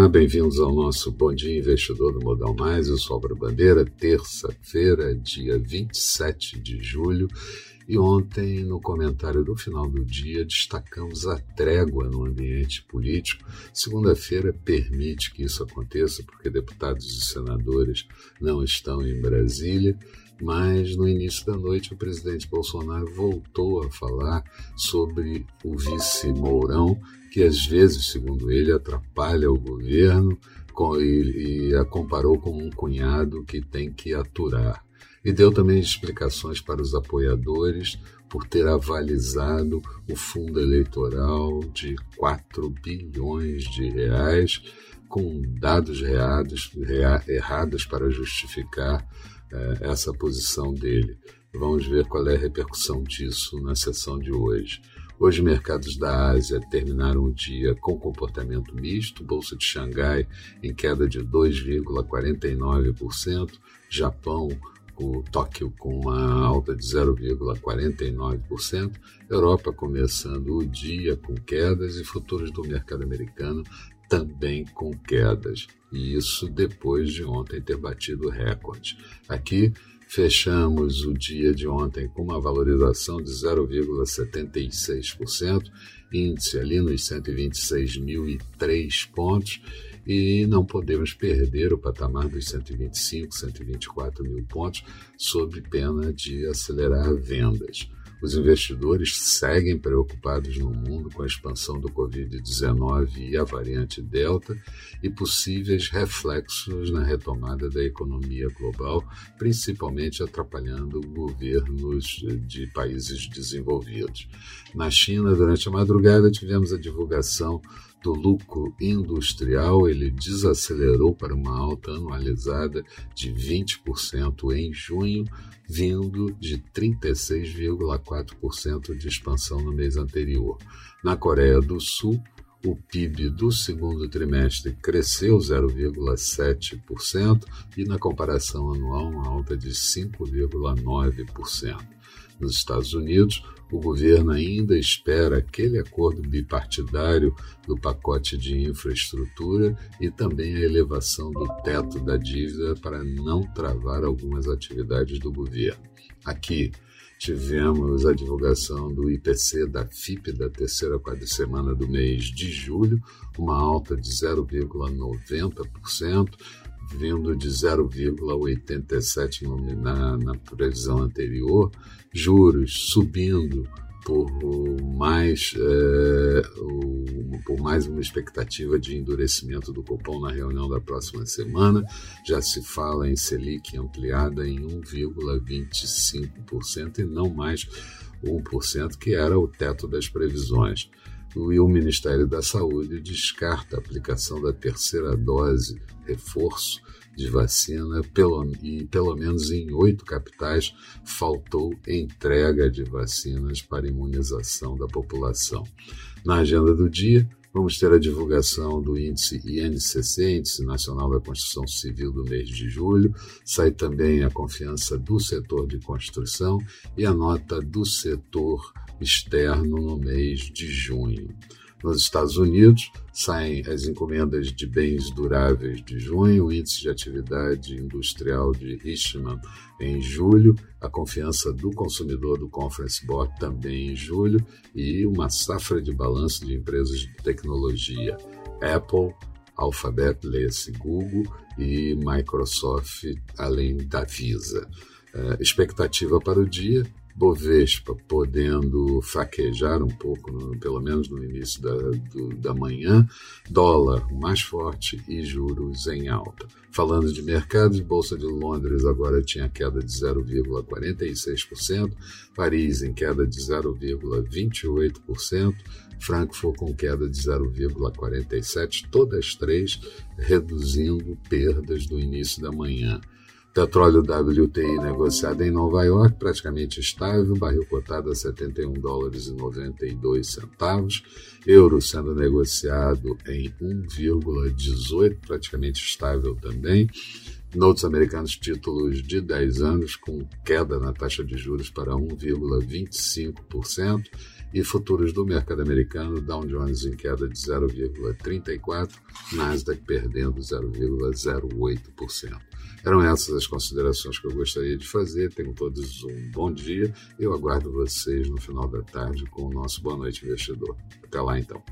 Olá, bem-vindos ao nosso Bom Dia Investidor do Modal Mais. Eu sou Álvaro Bandeira, terça-feira, dia 27 de julho. E ontem, no comentário do final do dia, destacamos a trégua no ambiente político. Segunda-feira permite que isso aconteça, porque deputados e senadores não estão em Brasília mas no início da noite o presidente Bolsonaro voltou a falar sobre o vice Mourão, que às vezes, segundo ele, atrapalha o governo e, a comparou com um cunhado que tem que aturar. E deu também explicações para os apoiadores por ter avalizado o fundo eleitoral de 4 bilhões de reais com dados errados para justificar é, essa posição dele. Vamos ver qual é a repercussão disso na sessão de hoje. Hoje, mercados da Ásia terminaram o dia com comportamento misto, Bolsa de Xangai em queda de 2,49%, Japão, o Tóquio com uma alta de 0,49%, Europa começando o dia com quedas e futuros do mercado americano também com quedas, e isso depois de ontem ter batido recorde. Aqui fechamos o dia de ontem com uma valorização de 0,76%, índice ali nos 126.003 pontos, e não podemos perder o patamar dos 125, 124 mil pontos, sob pena de acelerar vendas. Os investidores seguem preocupados no mundo com a expansão do Covid-19 e a variante Delta e possíveis reflexos na retomada da economia global, principalmente atrapalhando governos de países desenvolvidos. Na China, durante a madrugada, tivemos a divulgação do lucro industrial, ele desacelerou para uma alta anualizada de 20% em junho, vindo de 36,4% de expansão no mês anterior. Na Coreia do Sul, o PIB do segundo trimestre cresceu 0,7% e, na comparação anual, uma alta de 5,9%. Nos Estados Unidos, o governo ainda espera aquele acordo bipartidário do pacote de infraestrutura e também a elevação do teto da dívida para não travar algumas atividades do governo. Aqui, tivemos a divulgação do IPC da FIP da terceira semana do mês de julho, uma alta de 0,90%, vindo de 0,87 na, na previsão anterior, juros subindo por mais, é, por mais uma expectativa de endurecimento do Copom na reunião da próxima semana. Já se fala em Selic ampliada em 1,25% e não mais 1%, que era o teto das previsões. E o Ministério da Saúde descarta a aplicação da terceira dose reforço de vacina pelo, e pelo menos em oito capitais faltou entrega de vacinas para imunização da população. Na agenda do dia, vamos ter a divulgação do índice INCC, Índice Nacional da Construção Civil do mês de julho, sai também a confiança do setor de construção e a nota do setor externo no mês de junho. Nos Estados Unidos, saem as encomendas de bens duráveis de junho, o índice de atividade industrial de Richmond em julho, a confiança do consumidor do Conference Board também em julho e uma safra de balanço de empresas de tecnologia. Apple, Alphabet, lê-se Google e Microsoft, além da Visa. Uh, expectativa para o dia, Bovespa podendo fraquejar um pouco, pelo menos no início da, do, da manhã, dólar mais forte e juros em alta. Falando de mercados, Bolsa de Londres agora tinha queda de 0,46%, Paris em queda de 0,28%, Frankfurt com queda de 0,47%, todas três reduzindo perdas do início da manhã. Petróleo WTI negociado em Nova York, praticamente estável, barril cotado a 71 dólares e 92 centavos, euro sendo negociado em 1,18, praticamente estável também. Notes americanos títulos de 10 anos com queda na taxa de juros para 1,25%, E futuros do mercado americano, Dow Jones em queda de 0,34%, Nasdaq perdendo 0,08%. Eram essas as considerações que eu gostaria de fazer. Tenham todos um bom dia. Eu aguardo vocês no final da tarde com o nosso Boa Noite Investidor. Até lá então.